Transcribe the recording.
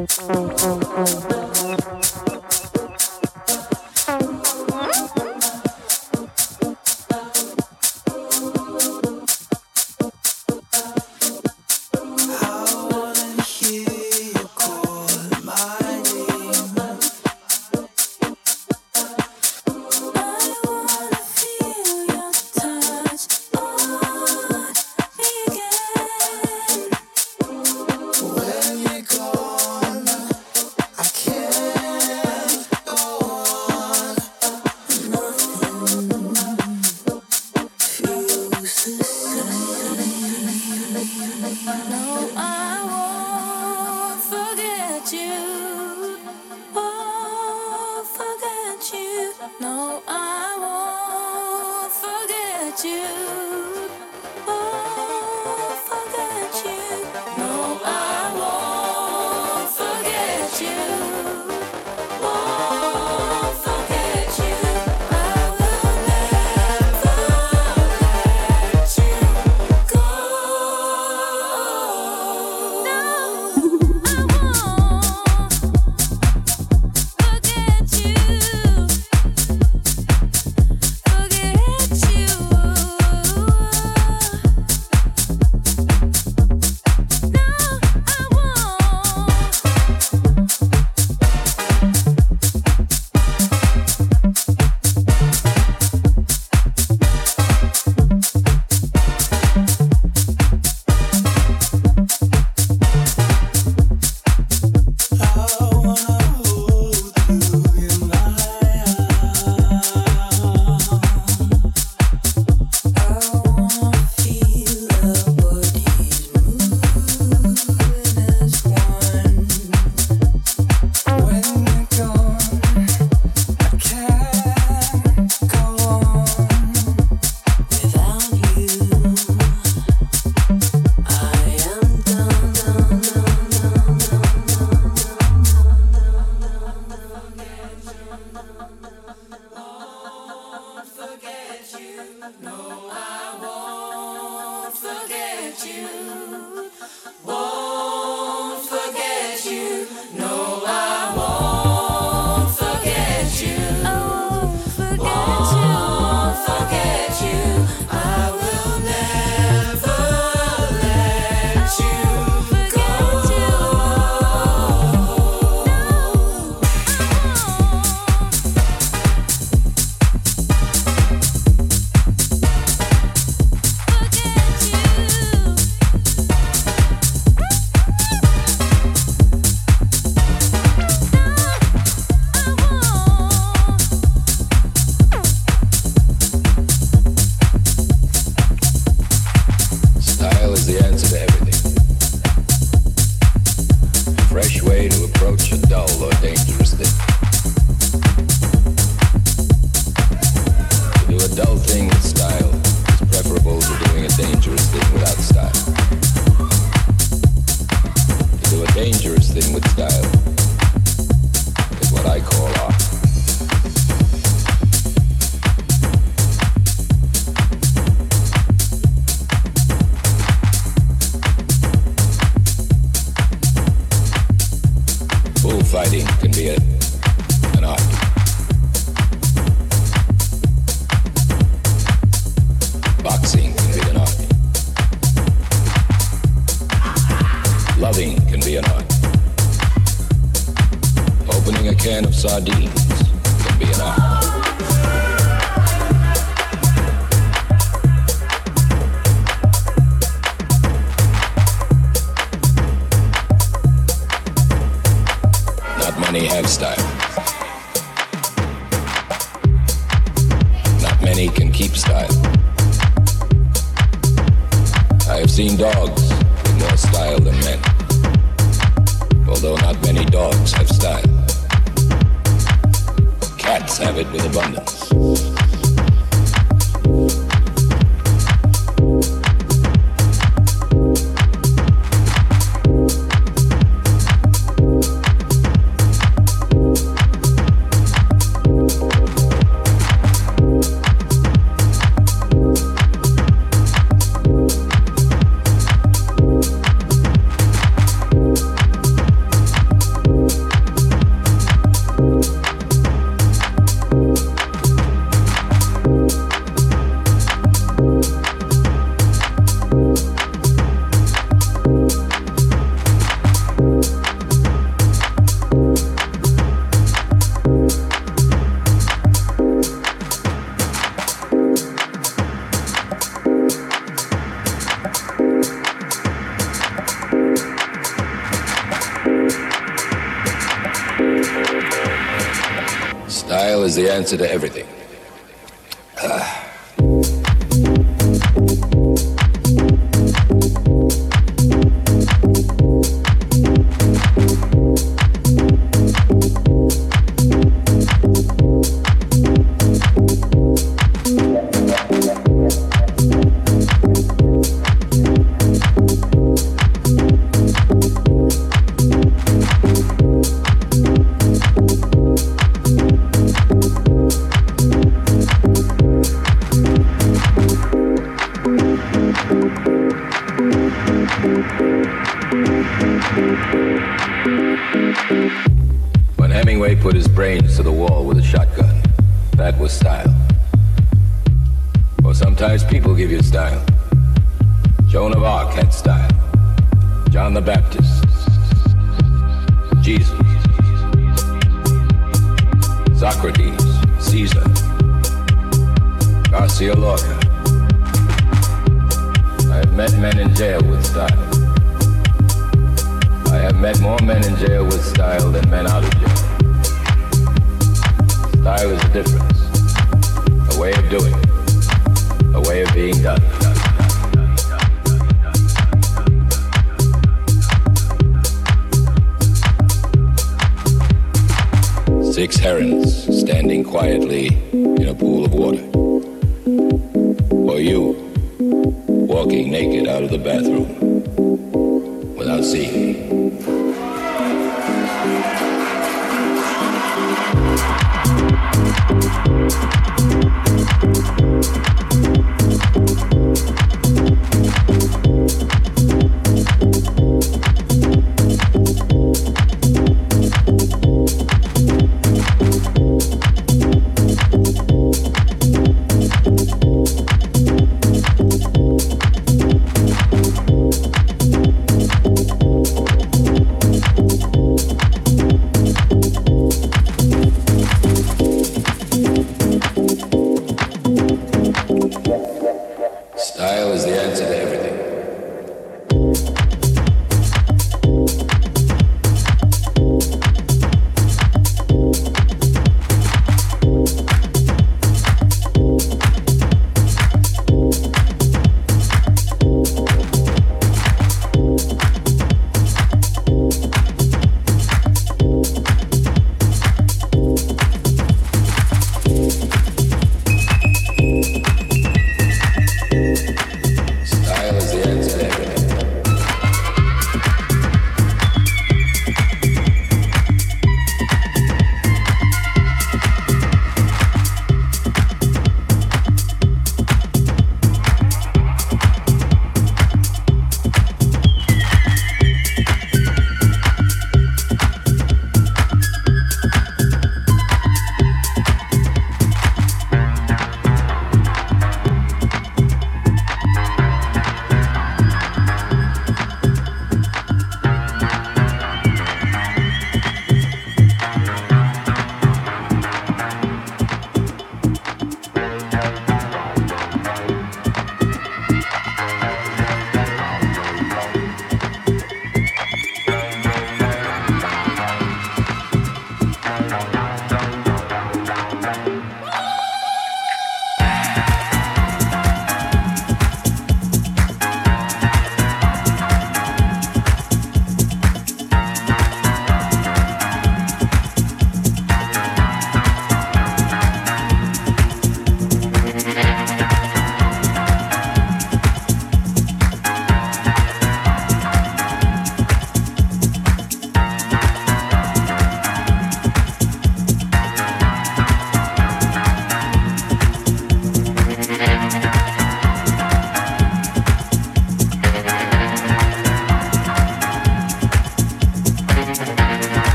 oh, oh, oh, oh. bull fighting can be a, an art. Boxing can be an art. Loving can be an art. Opening a can of sardines can be an art. many have style. Not many can keep style. I have seen dogs with more style than men, although not many dogs have style. Cats have it with abundance. answer to everything.